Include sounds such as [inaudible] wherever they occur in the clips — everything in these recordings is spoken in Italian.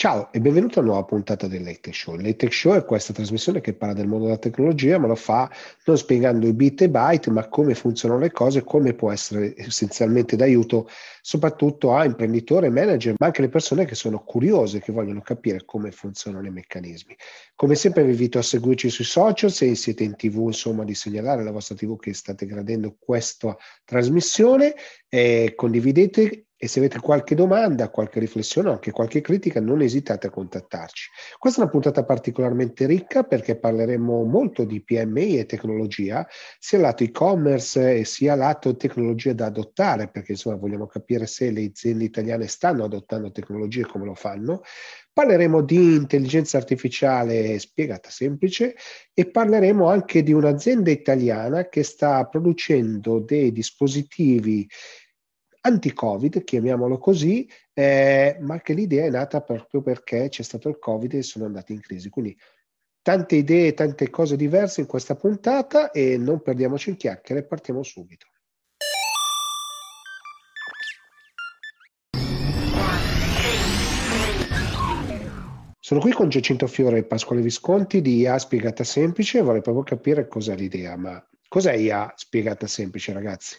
Ciao e benvenuto a una nuova puntata del Late Show. Il Late Show è questa trasmissione che parla del mondo della tecnologia, ma lo fa non spiegando i bit e byte, ma come funzionano le cose, come può essere essenzialmente d'aiuto soprattutto a imprenditori manager, ma anche le persone che sono curiose, che vogliono capire come funzionano i meccanismi. Come sempre vi invito a seguirci sui social, se siete in tv, insomma, di segnalare alla vostra tv che state gradendo questa trasmissione, e condividete e se avete qualche domanda, qualche riflessione o anche qualche critica, non esitate a contattarci. Questa è una puntata particolarmente ricca perché parleremo molto di PMI e tecnologia, sia lato e-commerce sia lato tecnologia da adottare, perché insomma vogliamo capire se le aziende italiane stanno adottando tecnologie e come lo fanno. Parleremo di intelligenza artificiale spiegata semplice e parleremo anche di un'azienda italiana che sta producendo dei dispositivi anti-Covid, chiamiamolo così, eh, ma che l'idea è nata proprio perché c'è stato il Covid e sono andati in crisi. Quindi tante idee, tante cose diverse in questa puntata e non perdiamoci in chiacchiere, partiamo subito. Sono qui con Giacinto Fiore e Pasquale Visconti di IA Spiegata Semplice vorrei proprio capire cos'è l'idea, ma cos'è IA Spiegata Semplice ragazzi?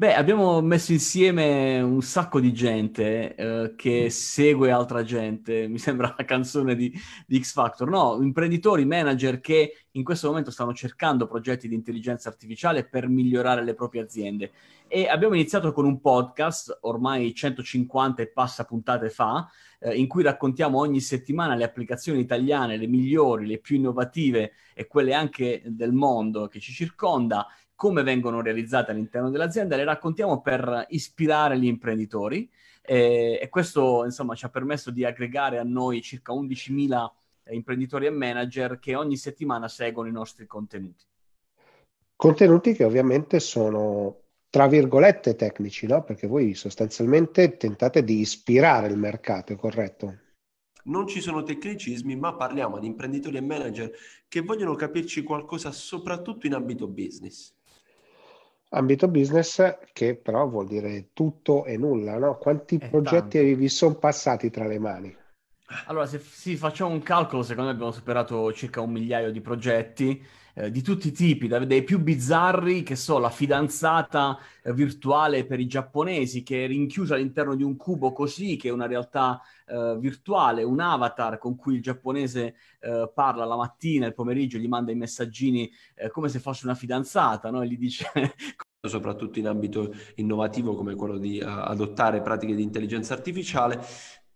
Beh, abbiamo messo insieme un sacco di gente eh, che segue altra gente, [laughs] mi sembra la canzone di, di, X Factor, no, imprenditori, manager che in questo momento stanno cercando progetti di intelligenza artificiale per migliorare le proprie aziende. E abbiamo iniziato con un podcast, ormai 150 e passa puntate fa, eh, in cui raccontiamo ogni settimana le applicazioni italiane, le migliori, le più innovative e quelle anche del mondo che ci circonda come vengono realizzate all'interno dell'azienda, le raccontiamo per ispirare gli imprenditori eh, e questo insomma ci ha permesso di aggregare a noi circa 11.000 imprenditori e manager che ogni settimana seguono i nostri contenuti. Contenuti che ovviamente sono tra virgolette tecnici, no? Perché voi sostanzialmente tentate di ispirare il mercato, è corretto? Non ci sono tecnicismi, ma parliamo di imprenditori e manager che vogliono capirci qualcosa soprattutto in ambito business. Ambito business che però vuol dire tutto e nulla, no? Quanti è progetti tanto. vi sono passati tra le mani? Allora, se sì, facciamo un calcolo, secondo me abbiamo superato circa un migliaio di progetti eh, di tutti i tipi, da, dai più bizzarri, che so, la fidanzata eh, virtuale per i giapponesi che è rinchiusa all'interno di un cubo così, che è una realtà eh, virtuale, un avatar con cui il giapponese eh, parla la mattina, il pomeriggio, gli manda i messaggini eh, come se fosse una fidanzata, no? E gli dice [laughs] soprattutto in ambito innovativo come quello di adottare pratiche di intelligenza artificiale,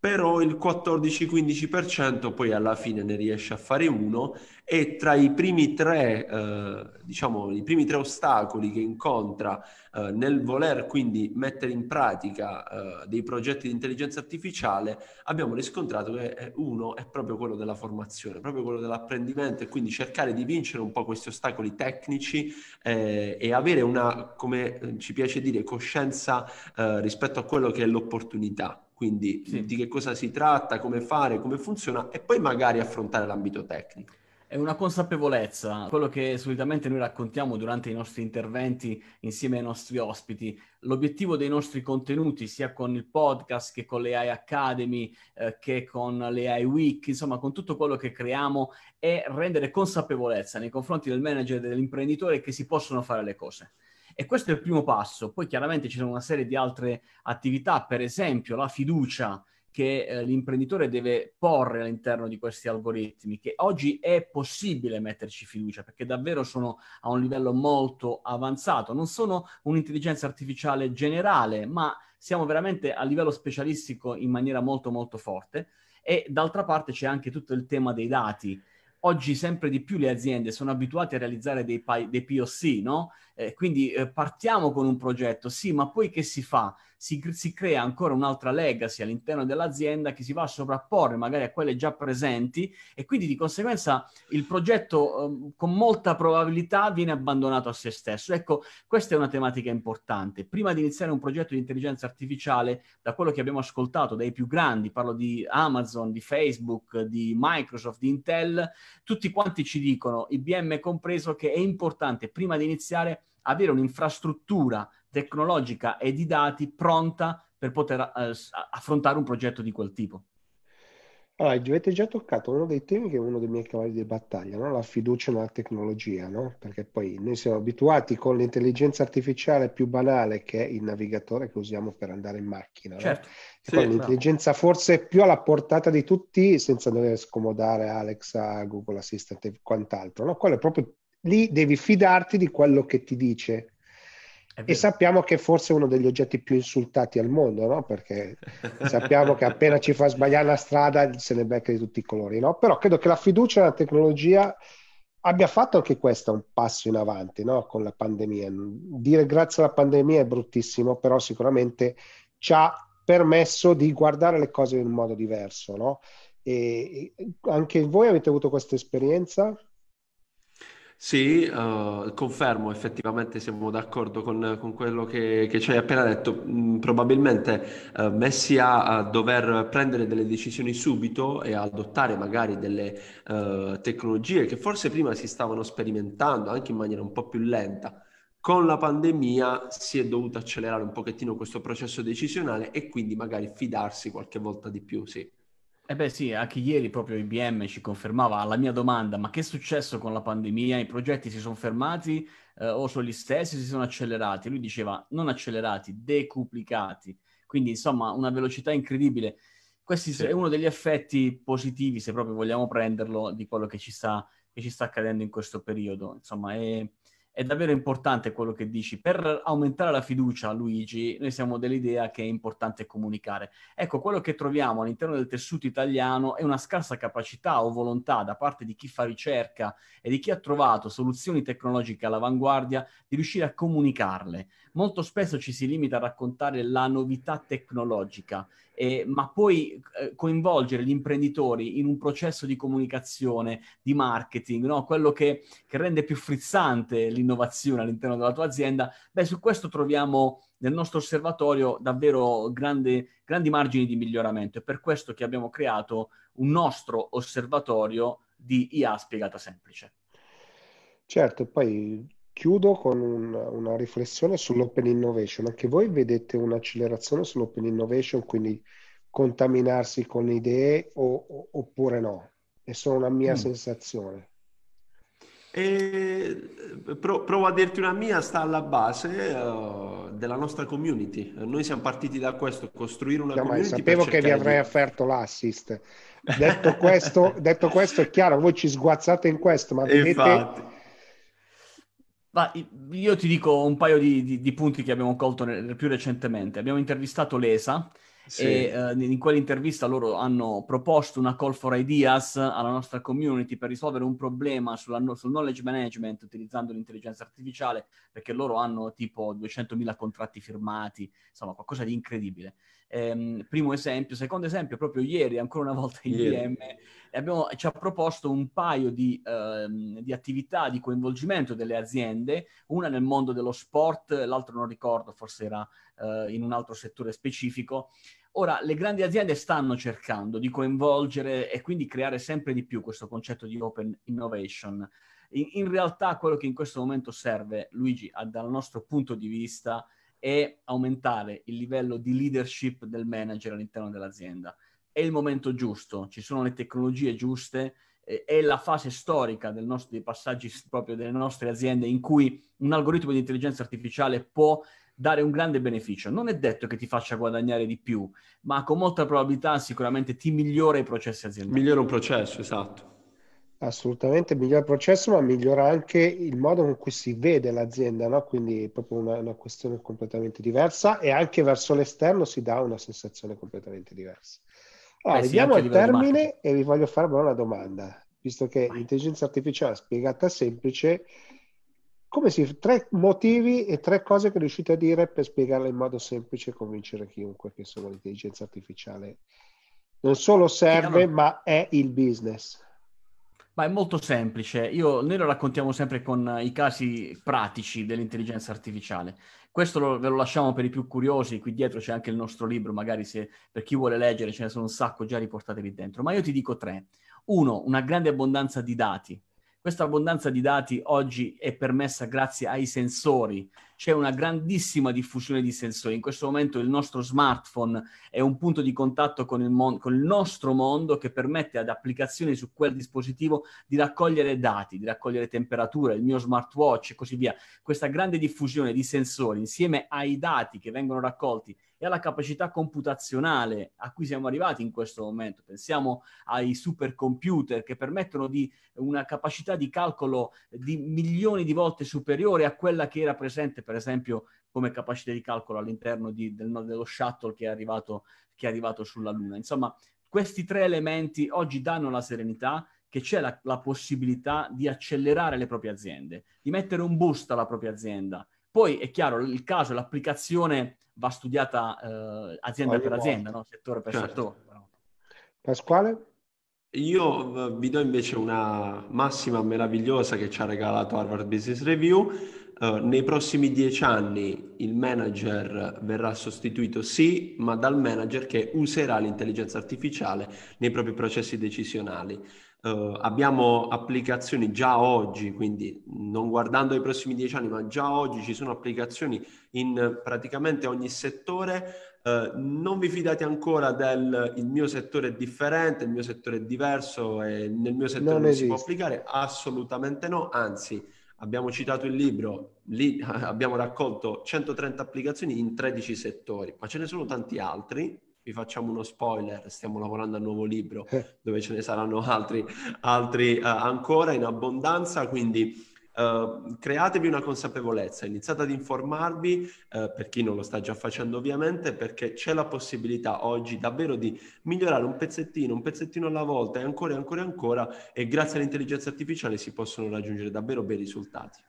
però il 14-15% poi alla fine ne riesce a fare uno e tra i primi tre, eh, diciamo, i primi tre ostacoli che incontra eh, nel voler quindi mettere in pratica eh, dei progetti di intelligenza artificiale, abbiamo riscontrato che eh, uno è proprio quello della formazione, proprio quello dell'apprendimento e quindi cercare di vincere un po' questi ostacoli tecnici eh, e avere una, come eh, ci piace dire, coscienza rispetto a quello che è l'opportunità quindi sì. di che cosa si tratta, come fare, come funziona e poi magari affrontare l'ambito tecnico. È una consapevolezza, quello che solitamente noi raccontiamo durante i nostri interventi insieme ai nostri ospiti. L'obiettivo dei nostri contenuti, sia con il podcast che con le AI Academy, eh, che con le AI Week, insomma con tutto quello che creiamo, è rendere consapevolezza nei confronti del manager e dell'imprenditore che si possono fare le cose. E questo è il primo passo. Poi chiaramente ci sono una serie di altre attività, per esempio la fiducia che eh, l'imprenditore deve porre all'interno di questi algoritmi, che oggi è possibile metterci fiducia perché davvero sono a un livello molto avanzato. Non sono un'intelligenza artificiale generale, ma siamo veramente a livello specialistico in maniera molto molto forte. E d'altra parte c'è anche tutto il tema dei dati. Oggi sempre di più le aziende sono abituate a realizzare dei, dei POC, no? Eh, quindi eh, partiamo con un progetto, sì, ma poi che si fa? Si, si, crea ancora un'altra legacy all'interno dell'azienda che si va a sovrapporre magari a quelle già presenti e quindi di conseguenza il progetto eh, con molta probabilità viene abbandonato a se stesso. Ecco, questa è una tematica importante. Prima di iniziare un progetto di intelligenza artificiale, da quello che abbiamo ascoltato dai più grandi, parlo di Amazon, di Facebook, di Microsoft, di Intel, tutti quanti ci dicono, IBM compreso, che è importante prima di iniziare avere un'infrastruttura tecnologica e di dati pronta per poter eh, affrontare un progetto di quel tipo. Allora, avete già toccato uno dei temi che è uno dei miei cavalli di battaglia, no? La fiducia nella tecnologia, no? Perché poi noi siamo abituati con l'intelligenza artificiale più banale, che è il navigatore che usiamo per andare in macchina, no? Certo. E Sì, l'intelligenza forse più alla portata di tutti, senza dover scomodare Alexa, Google Assistant e quant'altro, no? Quello è proprio lì devi fidarti di quello che ti dice. E sappiamo che forse è uno degli oggetti più insultati al mondo, no? Perché [laughs] sappiamo che appena ci fa sbagliare la strada se ne becca di tutti i colori, no? Però credo che la fiducia nella tecnologia abbia fatto anche questo un passo in avanti, no? Con la pandemia. Dire grazie alla pandemia è bruttissimo, però sicuramente ci ha permesso di guardare le cose in un modo diverso, no? E anche voi avete avuto questa esperienza? Sì, eh, confermo, effettivamente siamo d'accordo con, con quello che, che ci hai appena detto. Mm, probabilmente eh, messi a, a dover prendere delle decisioni subito e adottare magari delle eh, tecnologie che forse prima si stavano sperimentando anche in maniera un po' più lenta. Con la pandemia si è dovuto accelerare un pochettino questo processo decisionale e quindi magari fidarsi qualche volta di più, sì. Eh beh sì, anche ieri proprio IBM ci confermava alla mia domanda, ma che è successo con la pandemia? I progetti si sono fermati eh, o sono gli stessi, si sono accelerati? Lui diceva non accelerati, decuplicati. Quindi insomma una velocità incredibile. Questo Sì. è uno degli effetti positivi, se proprio vogliamo prenderlo, di quello che ci sta, che ci sta accadendo in questo periodo. Insomma, è, è davvero importante quello che dici. Per aumentare la fiducia, Luigi, noi siamo dell'idea che è importante comunicare. Ecco, quello che troviamo all'interno del tessuto italiano è una scarsa capacità o volontà da parte di chi fa ricerca e di chi ha trovato soluzioni tecnologiche all'avanguardia di riuscire a comunicarle. Molto spesso ci si limita a raccontare la novità tecnologica, eh, ma poi eh, coinvolgere gli imprenditori in un processo di comunicazione, di marketing, no? quello che, che rende più frizzante l'innovazione all'interno della tua azienda, beh, su questo troviamo nel nostro osservatorio davvero grande, grandi margini di miglioramento. È per questo che abbiamo creato un nostro osservatorio di IA spiegata semplice. Certo, poi chiudo con un- una riflessione sull'open innovation. Anche voi vedete un'accelerazione sull'open innovation, quindi contaminarsi con idee o- oppure no? È solo una mia Mm. sensazione. E pro- provo a dirti una mia, sta alla base eh, della nostra community. Noi siamo partiti da questo, costruire una ma community sapevo che vi avrei di... offerto l'assist. Detto questo, [laughs] detto questo, è chiaro, voi ci sguazzate in questo, ma vedete... Ma io ti dico un paio di, di- di punti che abbiamo colto nel- più recentemente. Abbiamo intervistato l'ESA sì. e eh, in quell'intervista loro hanno proposto una call for ideas alla nostra community per risolvere un problema sulla sul knowledge management utilizzando l'intelligenza artificiale, perché loro hanno tipo 200.000 contratti firmati, insomma qualcosa di incredibile. Ehm, primo esempio. Secondo esempio, proprio ieri, ancora una volta Ieri. IBM abbiamo- ci ha proposto un paio di, ehm, di attività di coinvolgimento delle aziende, una nel mondo dello sport, l'altro non ricordo, forse era eh, in un altro settore specifico. Ora, le grandi aziende stanno cercando di coinvolgere e quindi creare sempre di più questo concetto di open innovation. In, in realtà quello che in questo momento serve, Luigi, dal nostro punto di vista, è aumentare il livello di leadership del manager all'interno dell'azienda. È il momento giusto, ci sono le tecnologie giuste, eh, è la fase storica nostro, dei passaggi proprio delle nostre aziende in cui un algoritmo di intelligenza artificiale può dare un grande beneficio. Non è detto che ti faccia guadagnare di più, ma con molta probabilità sicuramente ti migliora i processi aziendali. Migliora un processo, esatto. Assolutamente migliora il processo, ma migliora anche il modo con cui si vede l'azienda, no? Quindi è proprio una, una questione completamente diversa e anche verso l'esterno si dà una sensazione completamente diversa. Allora, Beh, sì, arriviamo anche a al termine e vi voglio fare però una domanda, visto che Vai. l'intelligenza artificiale spiegata semplice, come si, tre motivi e tre cose che riuscite a dire per spiegarla in modo semplice e convincere chiunque che insomma l'intelligenza artificiale non solo serve, ma è il business. Ma è molto semplice. Io, noi lo raccontiamo sempre con i casi pratici dell'intelligenza artificiale. Questo lo- ve lo lasciamo per i più curiosi. Qui dietro c'è anche il nostro libro, magari se per chi vuole leggere ce ne sono un sacco già riportate lì dentro. Ma io ti dico tre. Uno, una grande abbondanza di dati. Questa abbondanza di dati oggi è permessa grazie ai sensori. C'è una grandissima diffusione di sensori. In questo momento il nostro smartphone è un punto di contatto con il, mon- con il nostro mondo che permette ad applicazioni su quel dispositivo di raccogliere dati, di raccogliere temperatura, il mio smartwatch e così via. Questa grande diffusione di sensori insieme ai dati che vengono raccolti e alla capacità computazionale a cui siamo arrivati in questo momento. Pensiamo ai supercomputer che permettono di una capacità di calcolo di milioni di volte superiore a quella che era presente, per esempio, come capacità di calcolo all'interno di, del, dello shuttle che è, arrivato, che è arrivato sulla Luna. Insomma, questi tre elementi oggi danno la serenità che c'è la, la, possibilità di accelerare le proprie aziende, di mettere un boost alla propria azienda. Poi è chiaro, il caso, l'applicazione va studiata eh, azienda Ogni per azienda, no? settore per certo. settore. Pasquale? Io eh, vi do invece una massima meravigliosa che ci ha regalato Harvard Business Review. Uh, nei prossimi dieci anni il manager verrà sostituito sì, ma dal manager che userà l'intelligenza artificiale nei propri processi decisionali. Uh, abbiamo applicazioni già oggi, quindi non guardando i prossimi dieci anni, ma già oggi ci sono applicazioni in praticamente ogni settore. Uh, non vi fidate ancora del il mio settore è differente, il mio settore è diverso e nel mio settore non, non si può applicare? Assolutamente no, anzi abbiamo citato il libro, lì [laughs] abbiamo raccolto 130 applicazioni in 13 settori, ma ce ne sono tanti altri vi facciamo uno spoiler, stiamo lavorando al nuovo libro eh. dove ce ne saranno altri, altri uh, ancora in abbondanza, quindi uh, createvi una consapevolezza, iniziate ad informarvi, uh, per chi non lo sta già facendo ovviamente, perché c'è la possibilità oggi davvero di migliorare un pezzettino, un pezzettino alla volta e ancora e ancora e ancora e grazie all'intelligenza artificiale si possono raggiungere davvero bei risultati.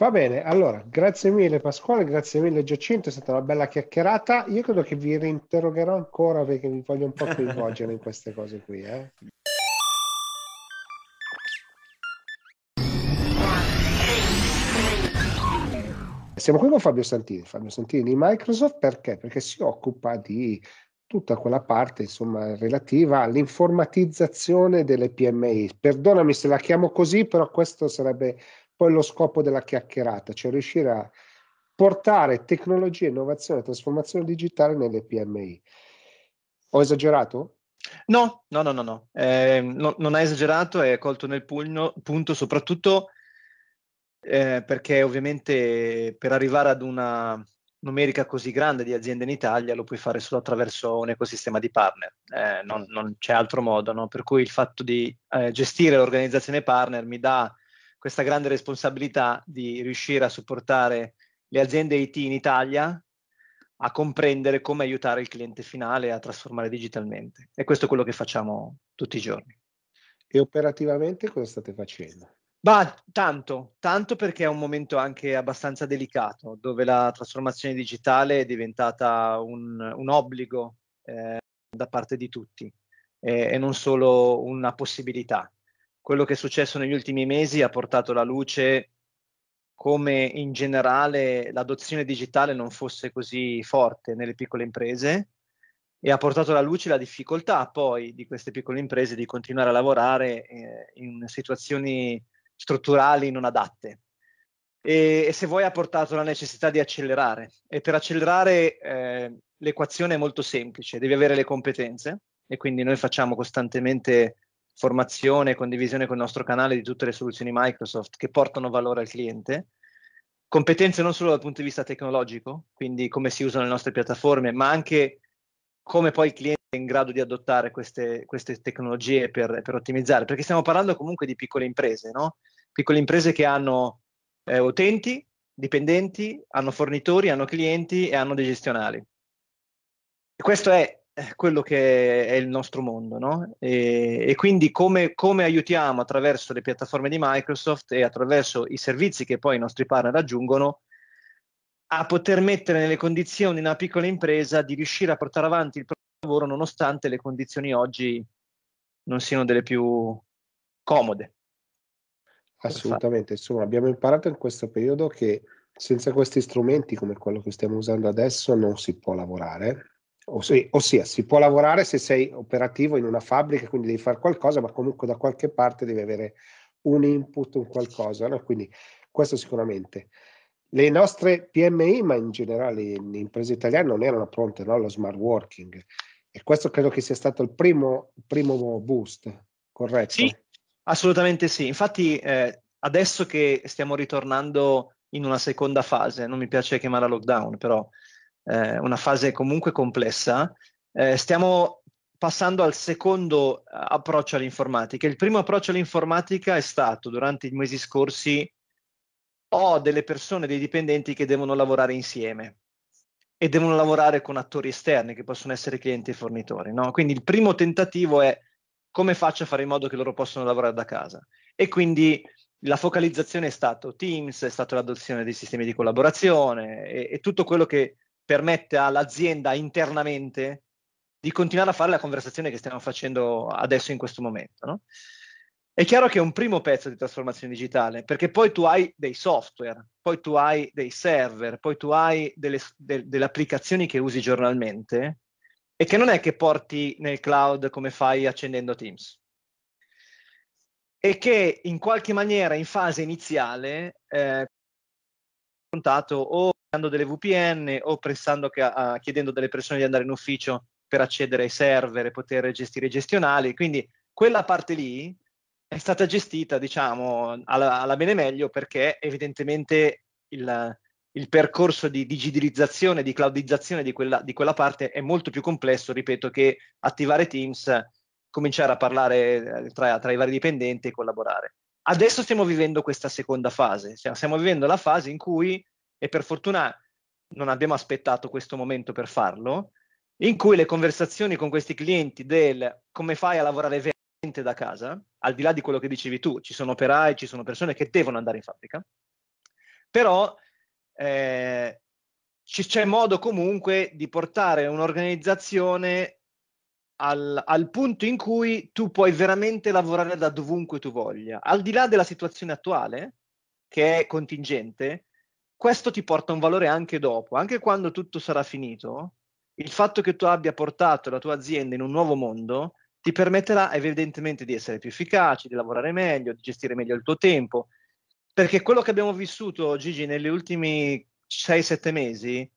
Va bene, allora, grazie mille Pasquale, grazie mille Giacinto, è stata una bella chiacchierata. Io credo che vi rinterrogherò ancora perché mi voglio un po' coinvolgere in queste cose qui. Eh. Siamo qui con Fabio Santini, Fabio Santini di Microsoft perché? Perché si occupa di tutta quella parte insomma, relativa all'informatizzazione delle PMI. Perdonami se la chiamo così, però questo sarebbe poi lo scopo della chiacchierata, cioè riuscire a portare tecnologia, innovazione e trasformazione digitale nelle PMI. Ho esagerato? No, no, no, no, no. Eh, no non hai esagerato, hai colto nel pugno, punto soprattutto eh, perché ovviamente per arrivare ad una numerica così grande di aziende in Italia lo puoi fare solo attraverso un ecosistema di partner, eh, non, non, c'è altro modo, no? per cui il fatto di eh, gestire l'organizzazione partner mi dà questa grande responsabilità di riuscire a supportare le aziende IT in Italia a comprendere come aiutare il cliente finale a trasformare digitalmente. E questo è quello che facciamo tutti i giorni. E operativamente cosa state facendo? Bah, tanto, tanto perché è un momento anche abbastanza delicato, dove la trasformazione digitale è diventata un, un obbligo eh, da parte di tutti eh, e non solo una possibilità quello che è successo negli ultimi mesi ha portato alla luce come in generale l'adozione digitale non fosse così forte nelle piccole imprese e ha portato alla luce la difficoltà poi di queste piccole imprese di continuare a lavorare eh, in situazioni strutturali non adatte. E, e, se vuoi ha portato la necessità di accelerare e per accelerare eh, l'equazione è molto semplice, devi avere le competenze e quindi noi facciamo costantemente formazione e condivisione con il nostro canale di tutte le soluzioni Microsoft che portano valore al cliente. Competenze non solo dal punto di vista tecnologico, quindi come si usano le nostre piattaforme, ma anche come poi il cliente è in grado di adottare queste, queste tecnologie per, per, ottimizzare, perché stiamo parlando comunque di piccole imprese, no? Piccole imprese che hanno eh, utenti, dipendenti, hanno fornitori, hanno clienti e hanno dei gestionali. E questo è quello che è il nostro mondo, no? E, e quindi come, come, aiutiamo attraverso le piattaforme di Microsoft e attraverso i servizi che poi i nostri partner aggiungono a poter mettere nelle condizioni una piccola impresa di riuscire a portare avanti il proprio lavoro nonostante le condizioni oggi non siano delle più comode. Assolutamente, insomma abbiamo imparato in questo periodo che senza questi strumenti come quello che stiamo usando adesso non si può lavorare ossia si può lavorare se sei operativo in una fabbrica, quindi devi fare qualcosa, ma comunque da qualche parte devi avere un input, un qualcosa, no? quindi questo sicuramente. le nostre PMI, ma in generale le imprese italiane non erano pronte no, allo smart working e questo credo che sia stato il primo, primo boost, corretto? Sì, assolutamente sì. Infatti eh, adesso che stiamo ritornando in una seconda fase, non mi piace chiamarla lockdown, però eh, una fase comunque complessa, eh, stiamo passando al secondo approccio all'informatica. Il primo approccio all'informatica è stato durante i mesi scorsi ho delle persone, dei dipendenti che devono lavorare insieme e devono lavorare con attori esterni che possono essere clienti e fornitori. No? Quindi il primo tentativo è come faccio a fare in modo che loro possano lavorare da casa. E quindi la focalizzazione è stato Teams, è stata l'adozione dei sistemi di collaborazione e, e tutto quello che permette all'azienda internamente di continuare a fare la conversazione che stiamo facendo adesso in questo momento. No? È chiaro che è un primo pezzo di trasformazione digitale, perché poi tu hai dei software, poi tu hai dei server, poi tu hai delle, de, delle applicazioni che usi giornalmente e che non è che porti nel cloud come fai accendendo Teams. E che in qualche maniera in fase iniziale eh, o usando delle VPN o pressando che, uh, chiedendo delle persone di andare in ufficio per accedere ai server e poter gestire i gestionali. Quindi quella parte lì è stata gestita, diciamo, alla, alla bene meglio perché evidentemente il, il percorso di digitalizzazione, di cloudizzazione di quella, di quella, parte è molto più complesso, ripeto, che attivare Teams, cominciare a parlare tra, tra, i vari dipendenti e collaborare. Adesso stiamo vivendo questa seconda fase, stiamo vivendo la fase in cui, e per fortuna non abbiamo aspettato questo momento per farlo, in cui le conversazioni con questi clienti del come fai a lavorare veramente da casa, al di là di quello che dicevi tu, ci sono operai, ci sono persone che devono andare in fabbrica, però eh, c'è modo comunque di portare un'organizzazione al, al, punto in cui tu puoi veramente lavorare da dovunque tu voglia. Al di là della situazione attuale, che è contingente, questo ti porta un valore anche dopo, anche quando tutto sarà finito. Il fatto che tu abbia portato la tua azienda in un nuovo mondo ti permetterà evidentemente di essere più efficaci, di lavorare meglio, di gestire meglio il tuo tempo, perché quello che abbiamo vissuto, Gigi, negli ultimi 6-7 mesi,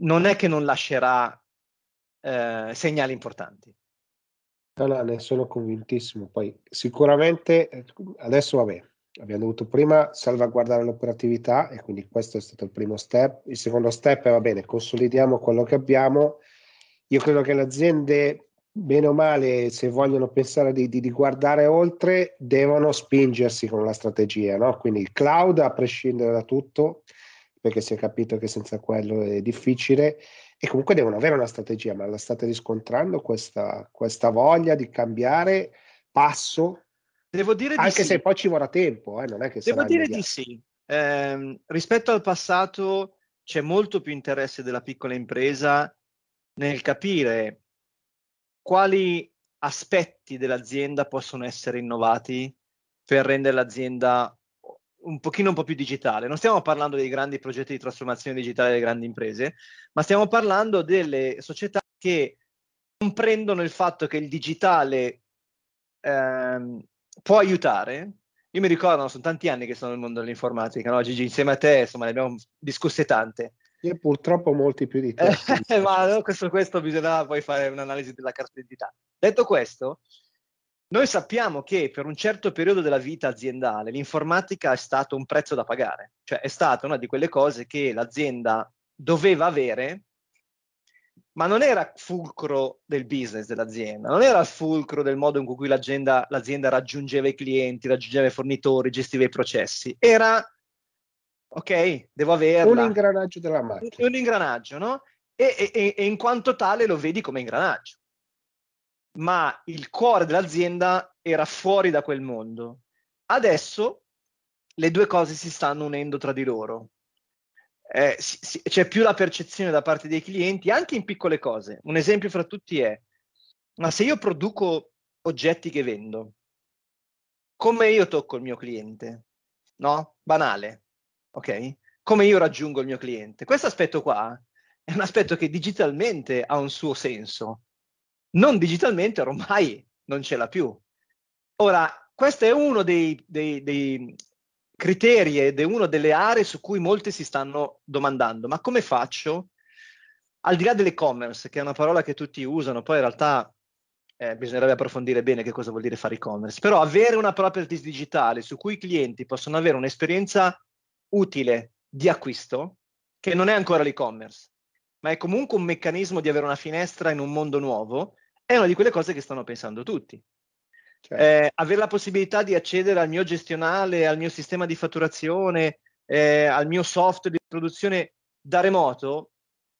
non è che non lascerà eh, segnali importanti. No, no, ne sono convintissimo. Poi sicuramente eh, adesso vabbè, abbiamo dovuto prima salvaguardare l'operatività e quindi questo è stato il primo step. Il secondo step è va bene, consolidiamo quello che abbiamo. Io credo che le aziende bene o male, se vogliono pensare di, di, di, guardare oltre, devono spingersi con la strategia, no? Quindi il cloud, a prescindere da tutto, perché si è capito che senza quello è difficile, e comunque devono avere una strategia, ma la state riscontrando questa, questa voglia di cambiare passo? Devo dire Anche di se sì. poi ci vorrà tempo, eh? non è che Devo dire immediato. di sì. Eh, rispetto al passato c'è molto più interesse della piccola impresa nel capire quali aspetti dell'azienda possono essere innovati per rendere l'azienda un pochino un po' più digitale. Non stiamo parlando dei grandi progetti di trasformazione digitale delle grandi imprese, ma stiamo parlando delle società che comprendono il fatto che il digitale ehm, può aiutare. Io mi ricordo, sono tanti anni che sono nel mondo dell'informatica, no? Gigi, insieme a te, insomma, ne abbiamo discusse tante. Io purtroppo molti più di te. [laughs] Ma questo, questo bisognerà poi fare un'analisi della carta d'identità. Detto questo, noi sappiamo che per un certo periodo della vita aziendale l'informatica è stato un prezzo da pagare, cioè è stata una di quelle cose che l'azienda doveva avere, ma non era fulcro del business dell'azienda, non era il fulcro del modo in cui l'azienda, l'azienda raggiungeva i clienti, raggiungeva i fornitori, gestiva i processi, era ok, devo averla. Un ingranaggio della macchina. Un ingranaggio, no? E, e, e in quanto tale lo vedi come ingranaggio. Ma il cuore dell'azienda era fuori da quel mondo. Adesso le due cose si stanno unendo tra di loro. Eh, si, si, c'è più la percezione da parte dei clienti, anche in piccole cose. Un esempio fra tutti è, ma se io produco oggetti che vendo, come io tocco il mio cliente? No? Banale ok? Come io raggiungo il mio cliente. Questo aspetto qua è un aspetto che digitalmente ha un suo senso, non digitalmente ormai non ce l'ha più. Ora, questo è uno dei, dei, dei, criteri ed è una delle aree su cui molti si stanno domandando, ma come faccio? Al di là dell'e-commerce, che è una parola che tutti usano, poi in realtà eh, bisognerebbe approfondire bene che cosa vuol dire fare e-commerce, però avere una property digitale su cui i clienti possono avere un'esperienza utile di acquisto, che non è ancora l'e-commerce, ma è comunque un meccanismo di avere una finestra in un mondo nuovo, è una di quelle cose che stanno pensando tutti. Certo. Eh, avere la possibilità di accedere al mio gestionale, al mio sistema di fatturazione, eh, al mio software di produzione da remoto,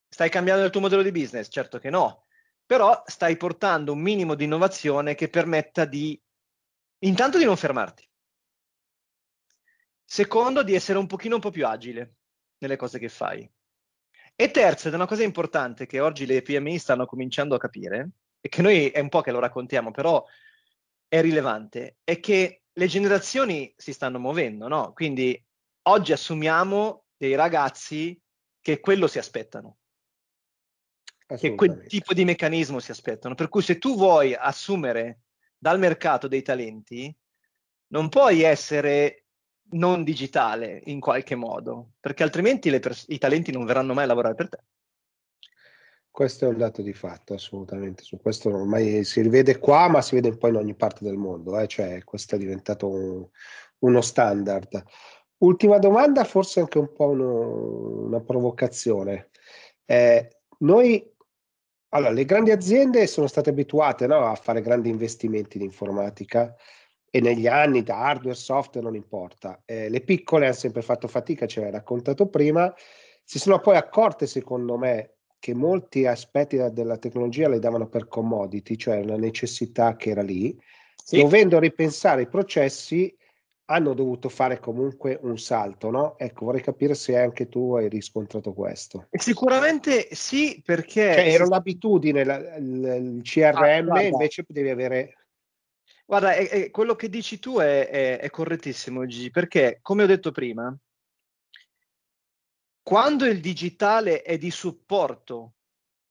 stai cambiando il tuo modello di business? Certo che no, però stai portando un minimo di innovazione che permetta di, intanto di non fermarti, secondo di essere un pochino un po' più agile nelle cose che fai. E terzo, ed è una cosa importante che oggi le PMI stanno cominciando a capire, e che noi è un po' che lo raccontiamo, però è rilevante, è che le generazioni si stanno muovendo, no? Quindi oggi assumiamo dei ragazzi che quello si aspettano che quel tipo di meccanismo si aspettano. Per cui se tu vuoi assumere dal mercato dei talenti, non puoi essere non digitale in qualche modo, perché altrimenti pers- i talenti non verranno mai a lavorare per te. Questo è un dato di fatto, assolutamente. Su questo ormai si rivede qua, ma si vede poi in ogni parte del mondo. Eh? Cioè, questo è diventato un, uno standard. Ultima domanda, forse anche un po' uno, una provocazione. Eh, noi allora, le grandi aziende sono state abituate no, a fare grandi investimenti in informatica e negli anni da hardware, software, non importa. Eh, le piccole hanno sempre fatto fatica, ce l'hai raccontato prima, si sono poi accorte, secondo me, che molti aspetti della tecnologia le davano per commodity, cioè una necessità che era lì, sì. dovendo ripensare i processi hanno dovuto fare comunque un salto, no? Ecco, vorrei capire se anche tu hai riscontrato questo. Sicuramente sì, perché... Cioè, era un'abitudine, la, il, il CRM, ah, invece devi avere... Guarda, è, è, quello che dici tu è, è correttissimo, Gigi, perché, come ho detto prima, quando il digitale è di supporto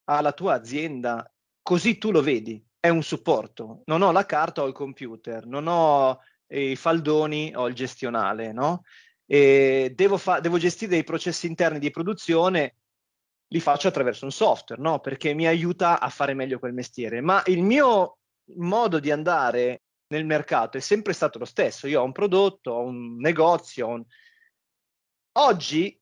alla tua azienda, così tu lo vedi, è un supporto. Non ho la carta o il computer, non ho i faldoni o il gestionale, no? Devo, fa- devo gestire dei processi interni di produzione, li faccio attraverso un software, no? Perché mi aiuta a fare meglio quel mestiere. Ma il mio modo di andare nel mercato è sempre stato lo stesso. Io ho un prodotto, ho un negozio. Ho un... Oggi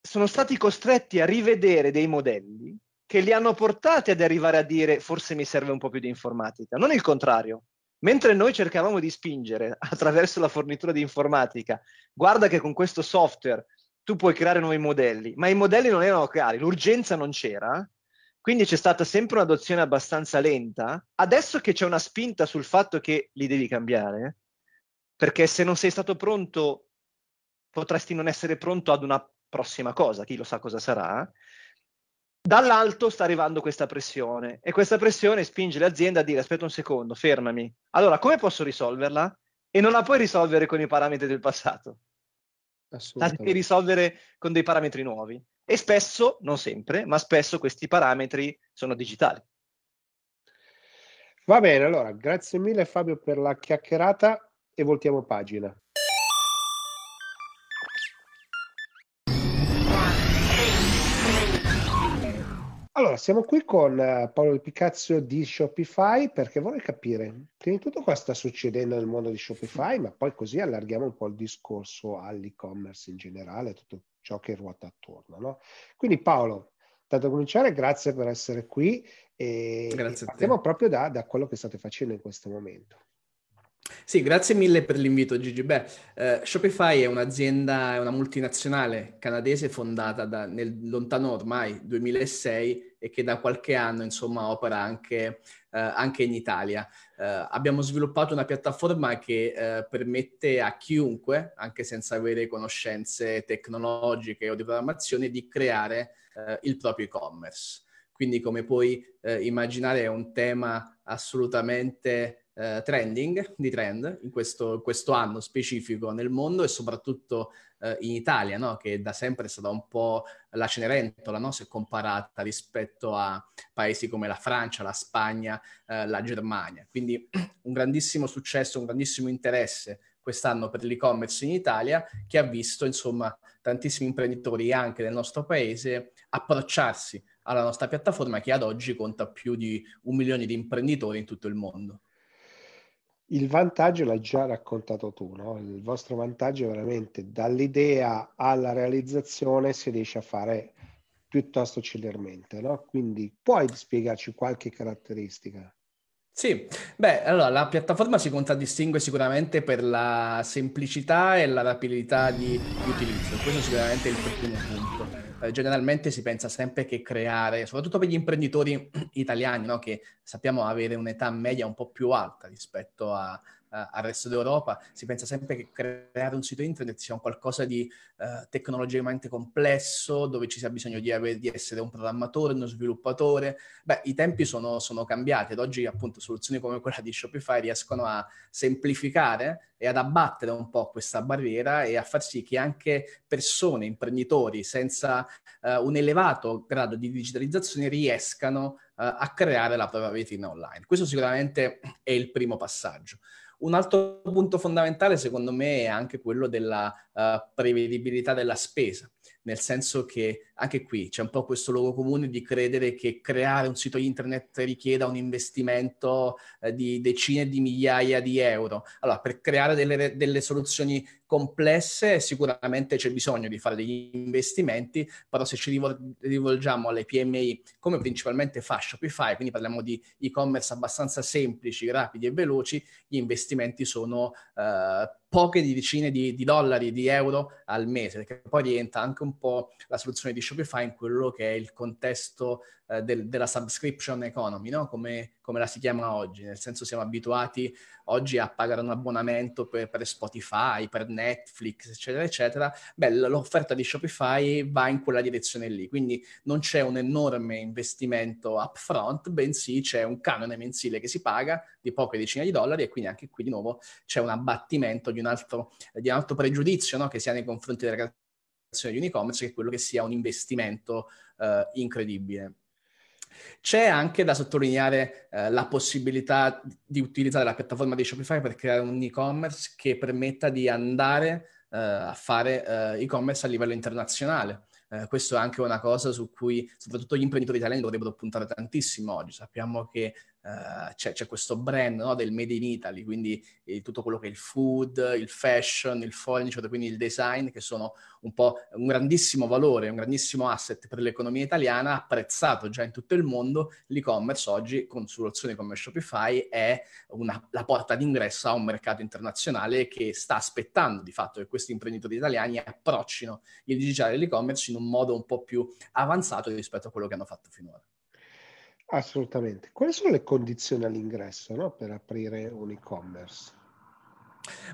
sono stati costretti a rivedere dei modelli che li hanno portati ad arrivare a dire forse mi serve un po' più di informatica, non il contrario. Mentre noi cercavamo di spingere [laughs] attraverso la fornitura di informatica, guarda che con questo software tu puoi creare nuovi modelli, ma i modelli non erano chiari, l'urgenza non c'era, quindi c'è stata sempre un'adozione abbastanza lenta. Adesso che c'è una spinta sul fatto che li devi cambiare, perché se non sei stato pronto, potresti non essere pronto ad una prossima cosa, chi lo sa cosa sarà, Dall'alto sta arrivando questa pressione e questa pressione spinge l'azienda a dire aspetta un secondo, fermami. Allora, come posso risolverla? E non la puoi risolvere con i parametri del passato. La devi risolvere con dei parametri nuovi. E spesso, non sempre, ma spesso questi parametri sono digitali. Va bene, allora, grazie mille Fabio per la chiacchierata e voltiamo pagina. Allora, siamo qui con uh, Paolo Picazio di Shopify perché vorrei capire, prima di tutto cosa sta succedendo nel mondo di Shopify, ma poi così allarghiamo un po' il discorso all'e-commerce in generale, tutto ciò che ruota attorno. No? Quindi Paolo, tanto a cominciare, grazie per essere qui e, grazie partiamo proprio da, da quello che state facendo in questo momento. Sì, grazie mille per l'invito Gigi. Beh, eh, Shopify è un'azienda, è una multinazionale canadese fondata da, nel lontano ormai 2006 e che da qualche anno insomma opera anche, eh, anche in Italia. Eh, abbiamo sviluppato una piattaforma che eh, permette a chiunque, anche senza avere conoscenze tecnologiche o di programmazione, di creare eh, il proprio e-commerce. Quindi come puoi eh, immaginare è un tema assolutamente eh, trending, di trend in questo, questo, anno specifico nel mondo e soprattutto eh, in Italia, no? che da sempre è stata un po' la Cenerentola, no? se comparata rispetto a paesi come la Francia, la Spagna, eh, la Germania. Quindi [clears throat] un grandissimo successo, un grandissimo interesse quest'anno per l'e-commerce in Italia, che ha visto insomma tantissimi imprenditori anche del nostro paese approcciarsi alla nostra piattaforma che ad oggi conta più di un milione di imprenditori in tutto il mondo. Il vantaggio l'hai già raccontato tu, no? Il vostro vantaggio è veramente dall'idea alla realizzazione si riesce a fare piuttosto celermente, no? Quindi puoi spiegarci qualche caratteristica? Sì, beh, allora la piattaforma si contraddistingue sicuramente per la semplicità e la rapidità di, di utilizzo, questo sicuramente è il primo punto. Eh, generalmente si pensa sempre che creare, soprattutto per gli imprenditori [clears throat] italiani, no, che sappiamo avere un'età media un po' più alta rispetto a, al resto d'Europa, si pensa sempre che creare un sito internet sia un qualcosa di uh, tecnologicamente complesso, dove ci sia bisogno di, avere, di, essere un programmatore, uno sviluppatore. Beh, i tempi sono, sono cambiati ed oggi appunto soluzioni come quella di Shopify riescono a semplificare e ad abbattere un po' questa barriera e a far sì che anche persone, imprenditori senza uh, un elevato grado di digitalizzazione riescano uh, a creare la propria vetrina online. Questo sicuramente è il primo passaggio. Un altro punto fondamentale, secondo me, è anche quello della uh, prevedibilità della spesa, nel senso che anche qui c'è un po' questo luogo comune di credere che creare un sito internet richieda un investimento uh, di decine di migliaia di euro. Allora, per creare delle, delle soluzioni complesse, sicuramente c'è bisogno di fare degli investimenti, però se ci rivolgiamo alle PMI come principalmente fa Shopify, quindi parliamo di e-commerce abbastanza semplici, rapidi e veloci, gli investimenti sono eh, poche decine di, di, dollari, di euro al mese, perché poi rientra anche un po' la soluzione di Shopify in quello che è il contesto eh, del, della subscription economy, no? come, come, la si chiama oggi, nel senso siamo abituati oggi a pagare un abbonamento per, per Spotify, per Netflix, eccetera, eccetera. Beh, l'offerta di Shopify va in quella direzione lì, quindi non c'è un enorme investimento upfront, bensì c'è un canone mensile che si paga di poche decine di dollari e quindi anche qui di nuovo c'è un abbattimento di un altro, di un altro pregiudizio no? che si ha nei confronti creazione di un e-commerce, che quello che sia un investimento uh, incredibile. C'è anche da sottolineare eh, la possibilità di utilizzare la piattaforma di Shopify per creare un e-commerce che permetta di andare eh, a fare eh, e-commerce a livello internazionale. Eh, questo è anche una cosa su cui soprattutto gli imprenditori italiani dovrebbero puntare tantissimo oggi. Sappiamo che Uh, c'è, c'è, questo brand no, del Made in Italy, quindi eh, tutto quello che è il food, il fashion, il furniture, quindi il design, che sono un po' un grandissimo valore, un grandissimo asset per l'economia italiana, apprezzato già in tutto il mondo. L'e-commerce oggi, con soluzioni come Shopify, è una, la porta d'ingresso a un mercato internazionale che sta aspettando di fatto che questi imprenditori italiani approccino il digitale e l'e-commerce in un modo un po' più avanzato rispetto a quello che hanno fatto finora. Assolutamente. Quali sono le condizioni all'ingresso no? per aprire un e-commerce?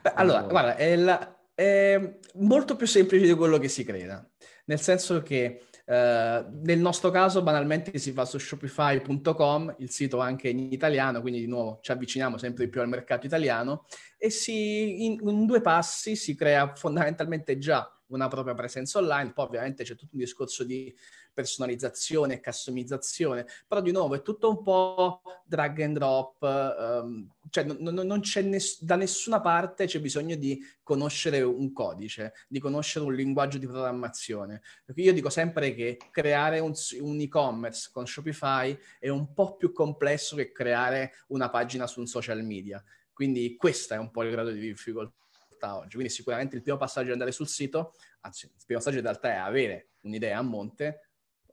Beh, allora, allora, guarda, è, la, è, molto più semplice di quello che si creda, nel senso che eh, nel nostro caso banalmente si fa su shopify.com, il sito anche in italiano, quindi di nuovo ci avviciniamo sempre di più al mercato italiano e si, in, in due passi si crea fondamentalmente già una propria presenza online, poi ovviamente c'è tutto un discorso di personalizzazione e customizzazione, però di nuovo è tutto un po' drag and drop, um, cioè non, non c'è ness- da nessuna parte c'è bisogno di conoscere un codice, di conoscere un linguaggio di programmazione. Perché io dico sempre che creare un, un e-commerce con Shopify è un po' più complesso che creare una pagina su un social media. Quindi questo è un po' il grado di difficoltà oggi. Quindi sicuramente il primo passaggio è andare sul sito, anzi il primo passaggio in realtà è avere un'idea a monte,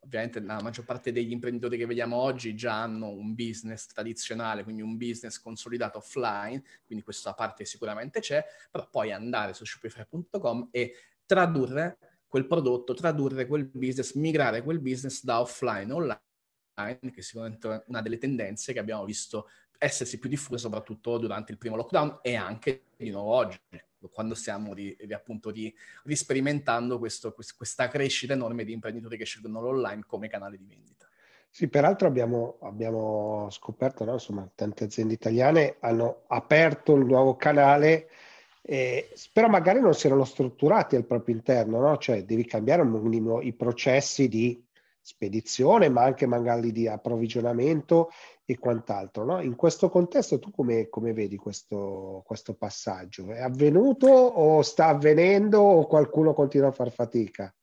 ovviamente la maggior parte degli imprenditori che vediamo oggi già hanno un business tradizionale, quindi un business consolidato offline, quindi questa parte sicuramente c'è, però poi andare su shopify.com e tradurre quel prodotto, tradurre quel business, migrare quel business da offline a online, che è sicuramente una delle tendenze che abbiamo visto essersi più diffuse soprattutto durante il primo lockdown e anche di nuovo oggi quando stiamo di, di, appunto di, risperimentando questo, questa crescita enorme di imprenditori che scelgono l'online come canale di vendita. Sì, peraltro abbiamo, abbiamo scoperto, no? insomma, tante aziende italiane hanno aperto un nuovo canale, eh, però magari non si erano strutturati al proprio interno, no? cioè devi cambiare un minimo i processi di spedizione, ma anche magari di approvvigionamento e quant'altro. No? In questo contesto tu come, come vedi questo, questo, passaggio? È avvenuto o sta avvenendo o qualcuno continua a far fatica?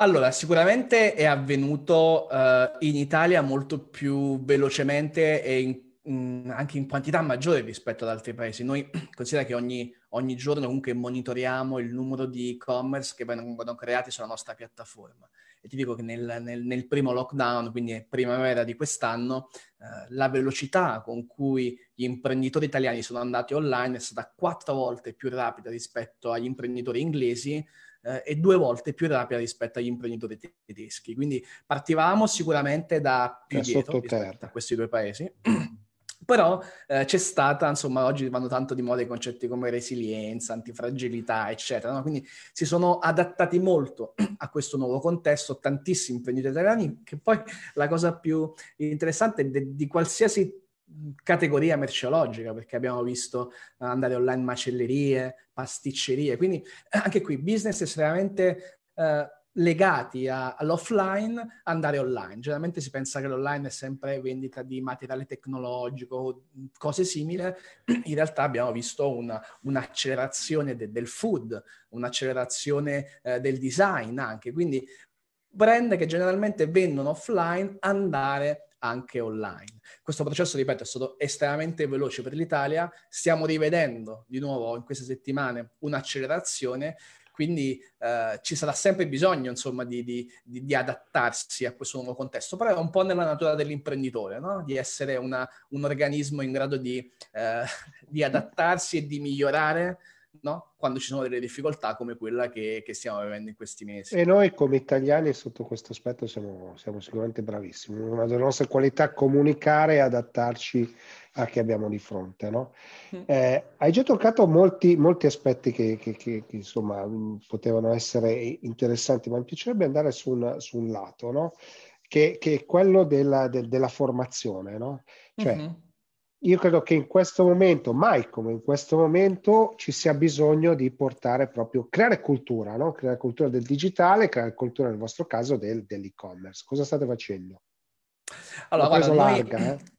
Allora, sicuramente è avvenuto uh, in Italia molto più velocemente e in mh, anche in quantità maggiore rispetto ad altri paesi. Noi [clears throat] considera che ogni, ogni giorno comunque monitoriamo il numero di e-commerce che vengono creati sulla nostra piattaforma. E ti dico che nel, nel, nel primo lockdown, quindi primavera di quest'anno, eh, la velocità con cui gli imprenditori italiani sono andati online è stata quattro volte più rapida rispetto agli imprenditori inglesi eh, e due volte più rapida rispetto agli imprenditori tedeschi. Quindi partivamo sicuramente da più dietro rispetto a questi due paesi. [clears throat] Però eh, c'è stata, insomma, oggi vanno tanto di moda i concetti come resilienza, antifragilità, eccetera. No? Quindi si sono adattati molto a questo nuovo contesto, tantissimi imprenditori italiani, che poi la cosa più interessante è di qualsiasi categoria merceologica, perché abbiamo visto andare online macellerie, pasticcerie, quindi anche qui business estremamente... Eh, legati a, all'offline andare online. Generalmente si pensa che l'online è sempre vendita di materiale tecnologico, cose simili. In realtà abbiamo visto una, un'accelerazione de, del food, un'accelerazione eh, del design anche. Quindi brand che generalmente vendono offline andare anche online. Questo processo, ripeto, è stato estremamente veloce per l'Italia. Stiamo rivedendo di nuovo in queste settimane un'accelerazione quindi eh, ci sarà sempre bisogno insomma di, di, di, adattarsi a questo nuovo contesto, però è un po' nella natura dell'imprenditore, no? di essere una, un organismo in grado di, eh, [laughs] di adattarsi e di migliorare no? quando ci sono delle difficoltà come quella che, che, stiamo vivendo in questi mesi. E noi come italiani sotto questo aspetto siamo, siamo sicuramente bravissimi. Una delle nostre qualità è comunicare e adattarci a chi abbiamo di fronte. No? Mm. Eh, hai già toccato molti, molti aspetti che, che, che, che, insomma potevano essere interessanti, ma mi piacerebbe andare su un, su un lato, no? che, è quello della, del, della formazione. No? Cioè, mm-hmm. Io credo che in questo momento, mai come in questo momento, ci sia bisogno di portare proprio, creare cultura, no? creare cultura del digitale, creare cultura nel vostro caso del, dell'e-commerce. Cosa state facendo? Allora, guarda, larga, noi... eh? [clears throat]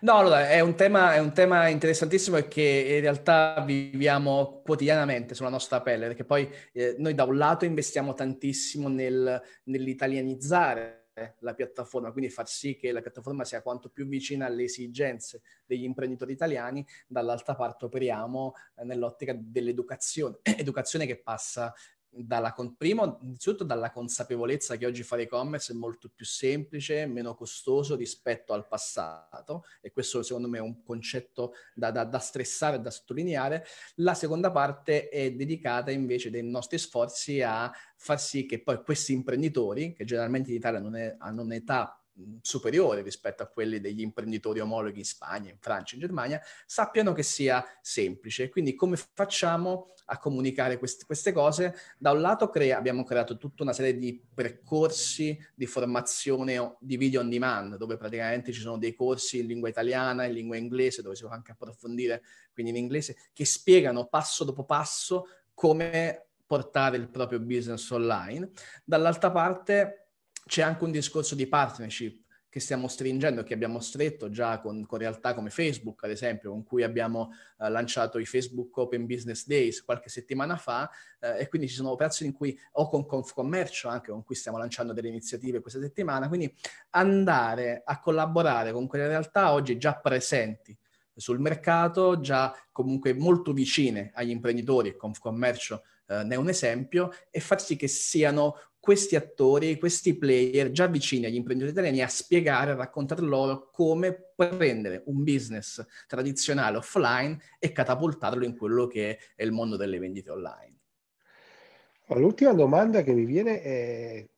No, allora è un, tema, è un tema interessantissimo e che in realtà viviamo quotidianamente sulla nostra pelle, perché poi eh, noi da un lato investiamo tantissimo nel, nell'italianizzare la piattaforma, quindi far sì che la piattaforma sia quanto più vicina alle esigenze degli imprenditori italiani, dall'altra parte operiamo eh, nell'ottica dell'educazione, [clears throat] educazione che passa dalla, primo, innanzitutto dalla consapevolezza che oggi fare e-commerce è molto più semplice, meno costoso rispetto al passato e questo secondo me è un concetto da, da, da stressare da sottolineare. La seconda parte è dedicata invece dei nostri sforzi a far sì che poi questi imprenditori, che generalmente in Italia hanno un'età superiore rispetto a quelli degli imprenditori omologhi in Spagna, in Francia, in Germania, sappiano che sia semplice. Quindi come facciamo a comunicare quest- queste cose? Da un lato crea- abbiamo creato tutta una serie di percorsi di formazione di video on demand, dove praticamente ci sono dei corsi in lingua italiana, in lingua inglese, dove si può anche approfondire, quindi in inglese, che spiegano passo dopo passo come portare il proprio business online. Dall'altra parte c'è anche un discorso di partnership che stiamo stringendo, che abbiamo stretto già con, con realtà come Facebook, ad esempio, con cui abbiamo uh, lanciato i Facebook Open Business Days qualche settimana fa, uh, e quindi ci sono operazioni in cui, o con Confcommercio anche, con cui stiamo lanciando delle iniziative questa settimana, quindi andare a collaborare con quelle realtà oggi già presenti sul mercato, già comunque molto vicine agli imprenditori, Confcommercio uh, ne è un esempio, e far sì che siano questi attori, questi player già vicini agli imprenditori italiani a spiegare, a raccontare loro come prendere un business tradizionale offline e catapultarlo in quello che è il mondo delle vendite online. L'ultima domanda che mi viene è,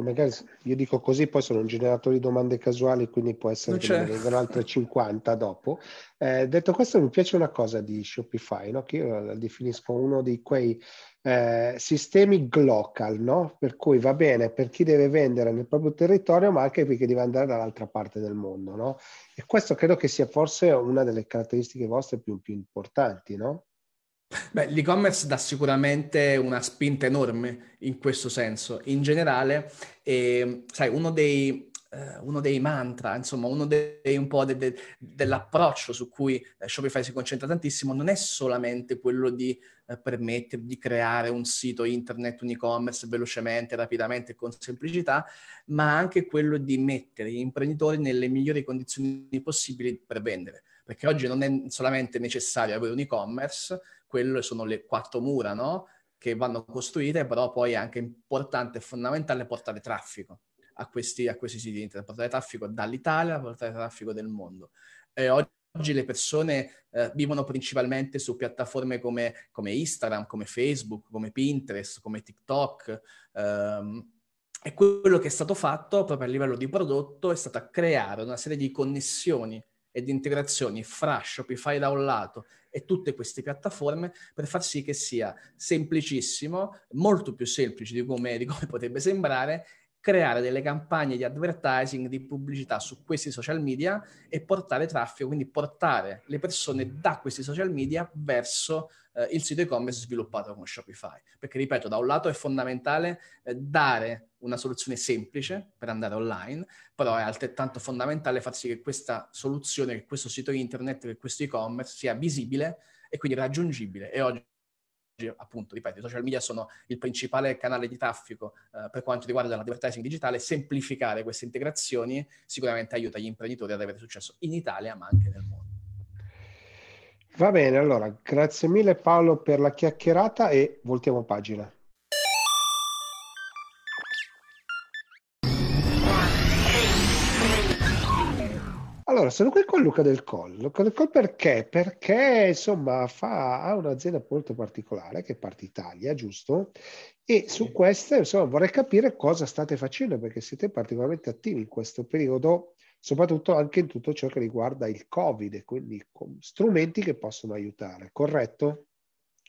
magari io dico così, poi sono un generatore di domande casuali, quindi può essere che ne vengano altre 50 dopo. Eh, detto questo, mi piace una cosa di Shopify, no? che io la definisco uno di quei eh, sistemi glocal, no? per cui va bene per chi deve vendere nel proprio territorio, ma anche per chi deve andare dall'altra parte del mondo. No? E questo credo che sia forse una delle caratteristiche vostre più, più importanti, no? Beh, l'e-commerce dà sicuramente una spinta enorme in questo senso. In generale, eh, sai, uno dei, uno dei mantra, insomma, uno dei, un po' de, de, dell'approccio su cui eh, Shopify si concentra tantissimo non è solamente quello di eh, permettere di creare un sito internet, un e-commerce velocemente, rapidamente con semplicità, ma anche quello di mettere gli imprenditori nelle migliori condizioni possibili per vendere. Perché oggi non è solamente necessario avere un e-commerce, quello sono le quattro mura, no? che vanno costruite, però poi è anche importante e fondamentale portare traffico a questi, a questi siti internet, portare traffico dall'Italia, portare traffico del mondo. E oggi le persone eh, vivono principalmente su piattaforme come, come, Instagram, come Facebook, come Pinterest, come TikTok. Ehm, e quello che è stato fatto proprio a livello di prodotto è stato creare una serie di connessioni e di integrazioni fra Shopify da un lato e tutte queste piattaforme per far sì che sia semplicissimo, molto più semplice di come, di come potrebbe sembrare creare delle campagne di advertising, di pubblicità su questi social media e portare traffico, quindi portare le persone da questi social media verso eh, il sito e-commerce sviluppato con Shopify. Perché, ripeto, da un lato è fondamentale eh, dare una soluzione semplice per andare online, però è altrettanto fondamentale far sì che questa soluzione, che questo sito internet, che questo e-commerce sia visibile e quindi raggiungibile. E oggi appunto, ripeto, i social media sono il principale canale di traffico eh, per quanto riguarda l'advertising digitale, semplificare queste integrazioni sicuramente aiuta gli imprenditori ad avere successo in Italia ma anche nel mondo. Va bene, allora, grazie mille Paolo per la chiacchierata e voltiamo pagina. Allora, sono qui con Luca Del Col. Luca Del Col perché? Perché, insomma, fa, ha un'azienda molto particolare che è Parte Italia, giusto? E su questa, insomma, vorrei capire cosa state facendo perché siete particolarmente attivi in questo periodo, soprattutto anche in tutto ciò che riguarda il Covid e quindi strumenti che possono aiutare, corretto?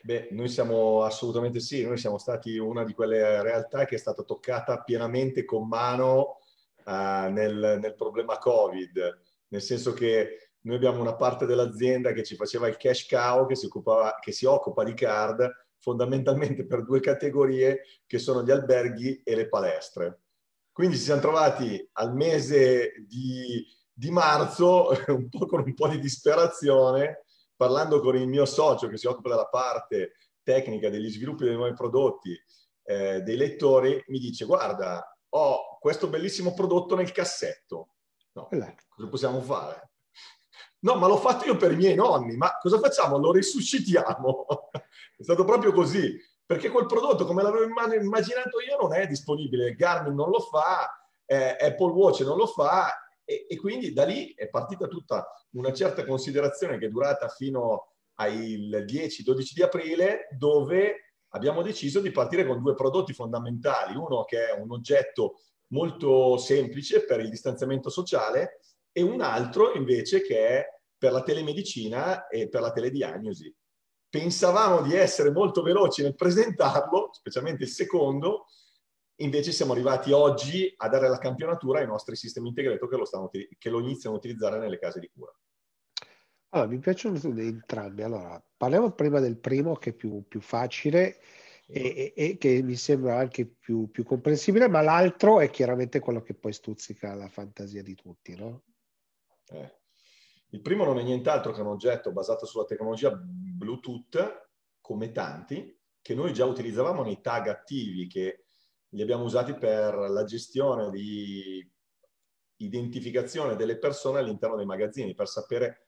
Beh, noi siamo assolutamente sì, noi siamo stati una di quelle realtà che è stata toccata pienamente con mano uh, nel, nel problema Covid nel senso che noi abbiamo una parte dell'azienda che ci faceva il cash cow, che si, occupava, che si occupa di card fondamentalmente per due categorie che sono gli alberghi e le palestre. Quindi ci siamo trovati al mese di, di marzo, [laughs] un po' con un po' di disperazione, parlando con il mio socio che si occupa della parte tecnica degli sviluppi dei nuovi prodotti eh, dei lettori, mi dice guarda, ho questo bellissimo prodotto nel cassetto, No, cosa possiamo fare? No, ma l'ho fatto io per i miei nonni, ma cosa facciamo? Lo risuscitiamo. [laughs] è stato proprio così, perché quel prodotto, come l'avevo immaginato io, non è disponibile. Garmin non lo fa, eh, Apple Watch non lo fa, e, e, quindi da lì è partita tutta una certa considerazione che è durata fino al 10-12 di aprile, dove abbiamo deciso di partire con due prodotti fondamentali. Uno che è un oggetto molto semplice per il distanziamento sociale e un altro invece che è per la telemedicina e per la telediagnosi. Pensavamo di essere molto veloci nel presentarlo, specialmente il secondo, invece siamo arrivati oggi a dare la campionatura ai nostri sistemi integrato che lo, che lo iniziano a utilizzare nelle case di cura. Allora, mi piacciono entrambi. Allora, parliamo prima del primo che è più, più facile e, e, che mi sembra anche più, più, comprensibile, ma l'altro è chiaramente quello che poi stuzzica la fantasia di tutti, no? Eh. Il primo non è nient'altro che un oggetto basato sulla tecnologia Bluetooth, come tanti, che noi già utilizzavamo nei tag attivi che li abbiamo usati per la gestione di identificazione delle persone all'interno dei magazzini, per sapere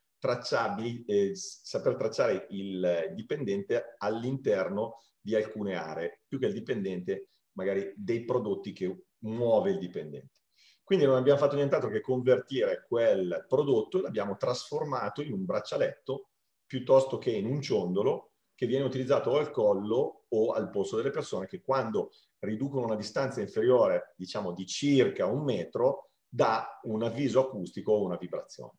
eh, saper tracciare il dipendente all'interno di alcune aree, più che il dipendente magari dei prodotti che muove il dipendente. Quindi non abbiamo fatto nient'altro che convertire quel prodotto e l'abbiamo trasformato in un braccialetto piuttosto che in un ciondolo che viene utilizzato al collo o al polso delle persone che quando riducono una distanza inferiore, diciamo di circa un metro, dà un avviso acustico o una vibrazione.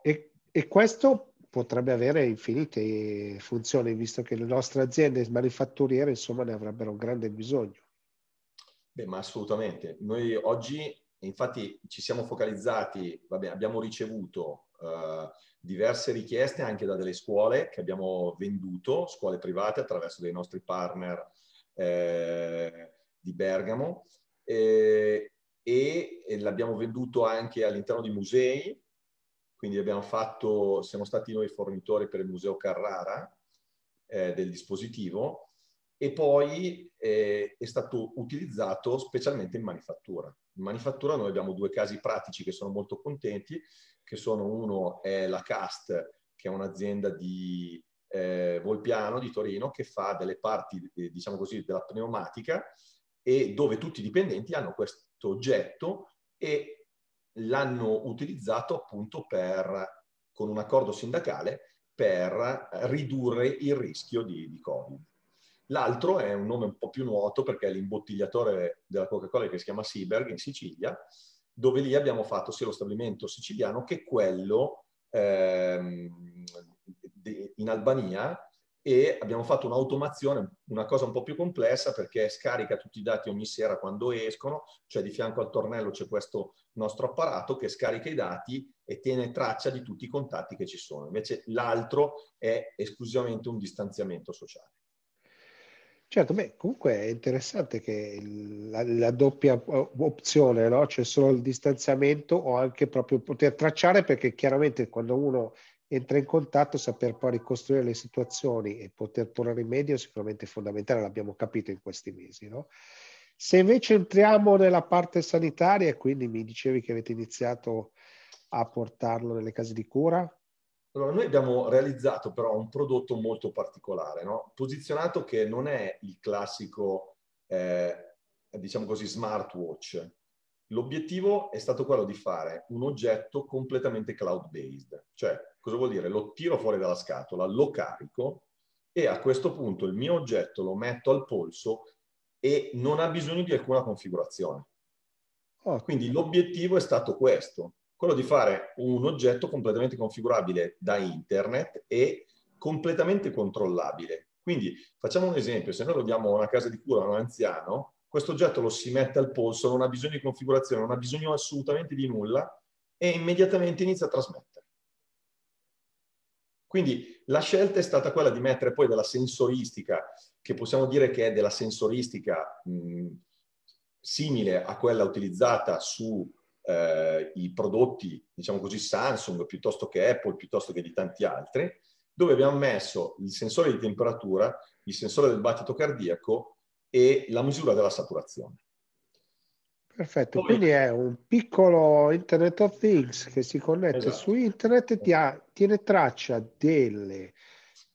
E, e questo potrebbe avere infinite funzioni, visto che le nostre aziende manifatturiere insomma ne avrebbero grande bisogno. Beh, ma assolutamente. Noi oggi, infatti, ci siamo focalizzati, vabbè, abbiamo ricevuto uh, diverse richieste anche da delle scuole che abbiamo venduto, scuole private attraverso dei nostri partner eh, di Bergamo eh, e, e l'abbiamo venduto anche all'interno di musei, quindi abbiamo fatto, siamo stati noi fornitori per il Museo Carrara eh, del dispositivo e poi eh, è stato utilizzato specialmente in manifattura. In manifattura noi abbiamo due casi pratici che sono molto contenti, che sono uno è la Cast, che è un'azienda di eh, Volpiano di Torino che fa delle parti, eh, diciamo così, della pneumatica e dove tutti i dipendenti hanno questo oggetto e l'hanno utilizzato appunto per, con un accordo sindacale per ridurre il rischio di, di Covid. L'altro è un nome un po' più nuoto perché è l'imbottigliatore della Coca-Cola che si chiama Seaberg in Sicilia, dove lì abbiamo fatto sia lo stabilimento siciliano che quello ehm, in Albania e abbiamo fatto un'automazione, una cosa un po' più complessa perché scarica tutti i dati ogni sera quando escono, cioè di fianco al tornello c'è questo nostro apparato che scarica i dati e tiene traccia di tutti i contatti che ci sono. Invece l'altro è esclusivamente un distanziamento sociale. Certo, beh, comunque è interessante che la, la doppia opzione, no? C'è solo il distanziamento o anche proprio poter tracciare perché chiaramente quando uno entra in contatto, saper poi ricostruire le situazioni e poter porre rimedio è sicuramente fondamentale, l'abbiamo capito in questi mesi, no? Se invece entriamo nella parte sanitaria, e quindi mi dicevi che avete iniziato a portarlo nelle case di cura, allora, noi abbiamo realizzato però un prodotto molto particolare, no? posizionato che non è il classico, eh, diciamo così, smartwatch. L'obiettivo è stato quello di fare un oggetto completamente cloud-based, cioè cosa vuol dire? Lo tiro fuori dalla scatola, lo carico e a questo punto il mio oggetto lo metto al polso e non ha bisogno di alcuna configurazione. Oh. Quindi l'obiettivo è stato questo, quello di fare un oggetto completamente configurabile da internet e completamente controllabile. Quindi facciamo un esempio, se noi lo diamo a una casa di cura a un anziano, questo oggetto lo si mette al polso, non ha bisogno di configurazione, non ha bisogno assolutamente di nulla e immediatamente inizia a trasmettere. Quindi la scelta è stata quella di mettere poi della sensoristica, che possiamo dire che è della sensoristica mh, simile a quella utilizzata su eh, prodotti, diciamo così, Samsung piuttosto che Apple, piuttosto che di tanti altri, dove abbiamo messo il sensore di temperatura, il sensore del battito cardiaco e la misura della saturazione. Perfetto, Poi, quindi è un piccolo Internet of Things che si connette esatto. su internet e ti ha, tiene traccia delle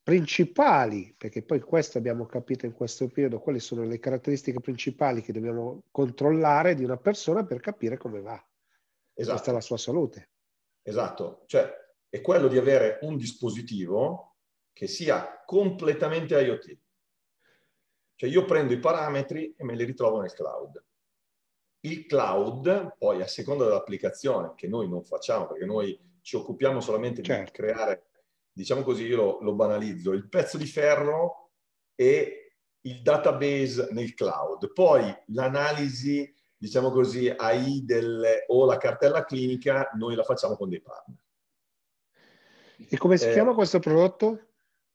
principali, perché poi questo abbiamo capito in questo periodo, quali sono le caratteristiche principali che dobbiamo controllare di una persona per capire come va. Esatto. Questa è la sua salute. Esatto, cioè è quello di avere un dispositivo che sia completamente IoT. Cioè io prendo i parametri e me li ritrovo nel cloud. Il cloud, poi a seconda dell'applicazione, che noi non facciamo perché noi ci occupiamo solamente certo. di creare, diciamo così, io lo, lo banalizzo, il pezzo di ferro e il database nel cloud. Poi l'analisi diciamo così, AI del, o la cartella clinica, noi la facciamo con dei partner. E come si eh, chiama questo prodotto?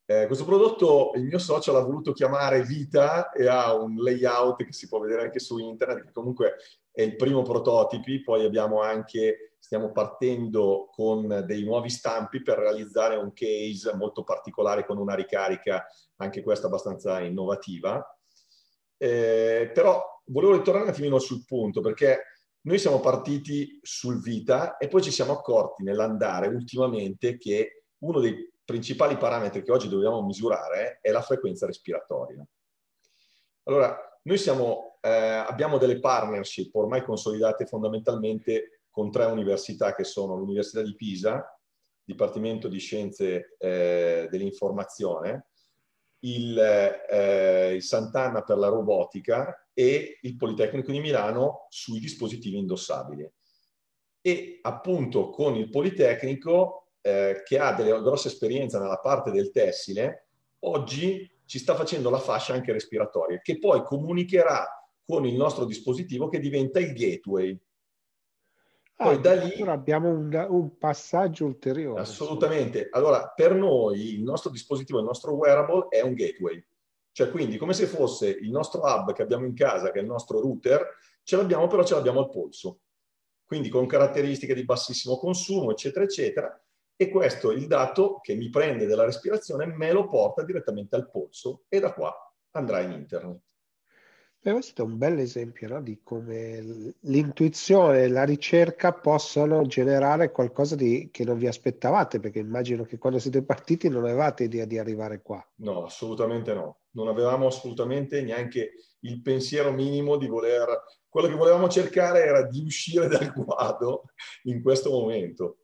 Eh, questo prodotto il mio social ha voluto chiamare Vita e ha un layout che si può vedere anche su internet, che comunque è il primo prototipi, poi abbiamo anche, stiamo partendo con dei nuovi stampi per realizzare un case molto particolare con una ricarica, anche questa abbastanza innovativa. Eh, però volevo ritornare un attimino sul punto, perché noi siamo partiti sul vita e poi ci siamo accorti nell'andare ultimamente che uno dei principali parametri che oggi dobbiamo misurare è la frequenza respiratoria. Allora, noi siamo, eh, abbiamo delle partnership ormai consolidate fondamentalmente con tre università che sono l'Università di Pisa, Dipartimento di Scienze eh, dell'Informazione, il, eh, il Sant'Anna per la robotica e il Politecnico di Milano sui dispositivi indossabili. E appunto con il Politecnico, eh, che ha delle grosse esperienze nella parte del tessile, oggi ci sta facendo la fascia anche respiratoria, che poi comunicherà con il nostro dispositivo che diventa il gateway. Poi ah, da lì abbiamo un, un, passaggio ulteriore. Assolutamente. Allora, per noi il nostro dispositivo, il nostro wearable è un gateway. Cioè, quindi, come se fosse il nostro hub che abbiamo in casa, che è il nostro router, ce l'abbiamo, però ce l'abbiamo al polso. Quindi con caratteristiche di bassissimo consumo, eccetera, eccetera. E questo, il dato che mi prende della respirazione, me lo porta direttamente al polso e da qua andrà in internet. Beh, questo è un bel esempio no? di come l'intuizione e la ricerca possano generare qualcosa di, che non vi aspettavate, perché immagino che quando siete partiti non avevate idea di arrivare qua. No, assolutamente no. Non avevamo assolutamente neanche il pensiero minimo di voler... Quello che volevamo cercare era di uscire dal quadro in questo momento.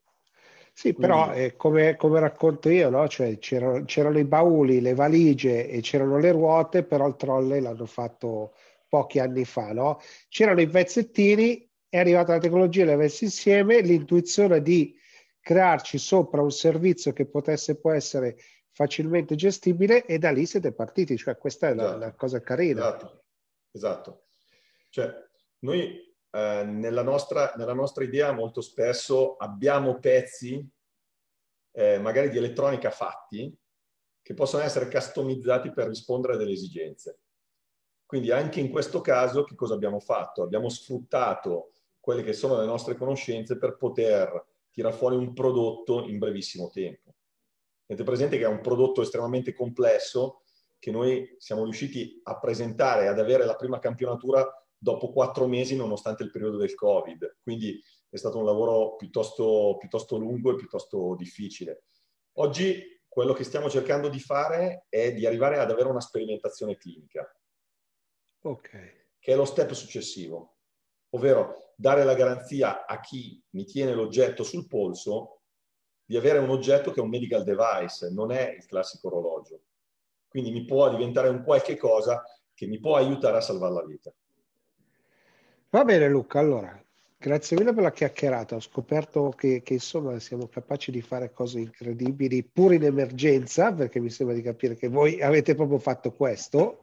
Sì, Quindi... però eh, come, come, racconto io, no? cioè, c'erano, c'erano, i bauli, le valigie e c'erano le ruote, però il trolley l'hanno fatto pochi anni fa, no? C'erano i pezzettini, è arrivata la tecnologia, le avessi insieme, l'intuizione di crearci sopra un servizio che potesse poi essere facilmente gestibile e da lì siete partiti, cioè questa è esatto. la, la, cosa carina. Esatto, esatto. Cioè, noi eh, nella, nostra, nella, nostra, idea molto spesso abbiamo pezzi eh, magari di elettronica fatti che possono essere customizzati per rispondere a delle esigenze. Quindi anche in questo caso che cosa abbiamo fatto? Abbiamo sfruttato quelle che sono le nostre conoscenze per poter tirare fuori un prodotto in brevissimo tempo. Tenete presente che è un prodotto estremamente complesso che noi siamo riusciti a presentare, ad avere la prima campionatura dopo quattro mesi nonostante il periodo del Covid. Quindi è stato un lavoro piuttosto, piuttosto lungo e piuttosto difficile. Oggi quello che stiamo cercando di fare è di arrivare ad avere una sperimentazione clinica. Okay. Che è lo step successivo, ovvero dare la garanzia a chi mi tiene l'oggetto sul polso di avere un oggetto che è un medical device, non è il classico orologio. Quindi mi può diventare un qualche cosa che mi può aiutare a salvare la vita. Va bene Luca, allora, grazie mille per la chiacchierata. Ho scoperto che, che, insomma siamo capaci di fare cose incredibili pur in emergenza, perché mi sembra di capire che voi avete proprio fatto questo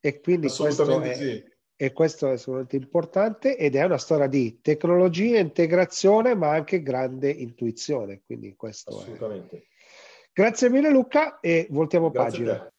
e quindi questo è, sì. e questo è assolutamente importante ed è una storia di tecnologia, integrazione, ma anche grande intuizione. Quindi questo assolutamente. È... Grazie mille Luca e voltiamo Grazie pagina.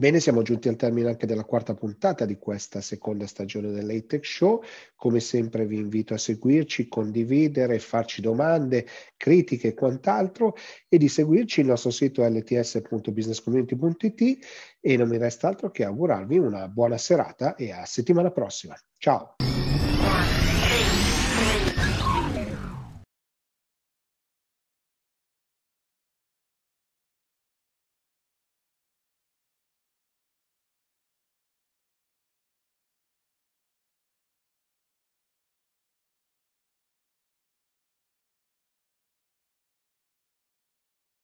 Bene, siamo giunti al termine anche della quarta puntata di questa seconda stagione dell'Atech Show. Come sempre vi invito a seguirci, condividere, farci domande, critiche e quant'altro e di seguirci il nostro sito lts.businesscommunity.it e non mi resta altro che augurarvi una buona serata e a settimana prossima. Ciao!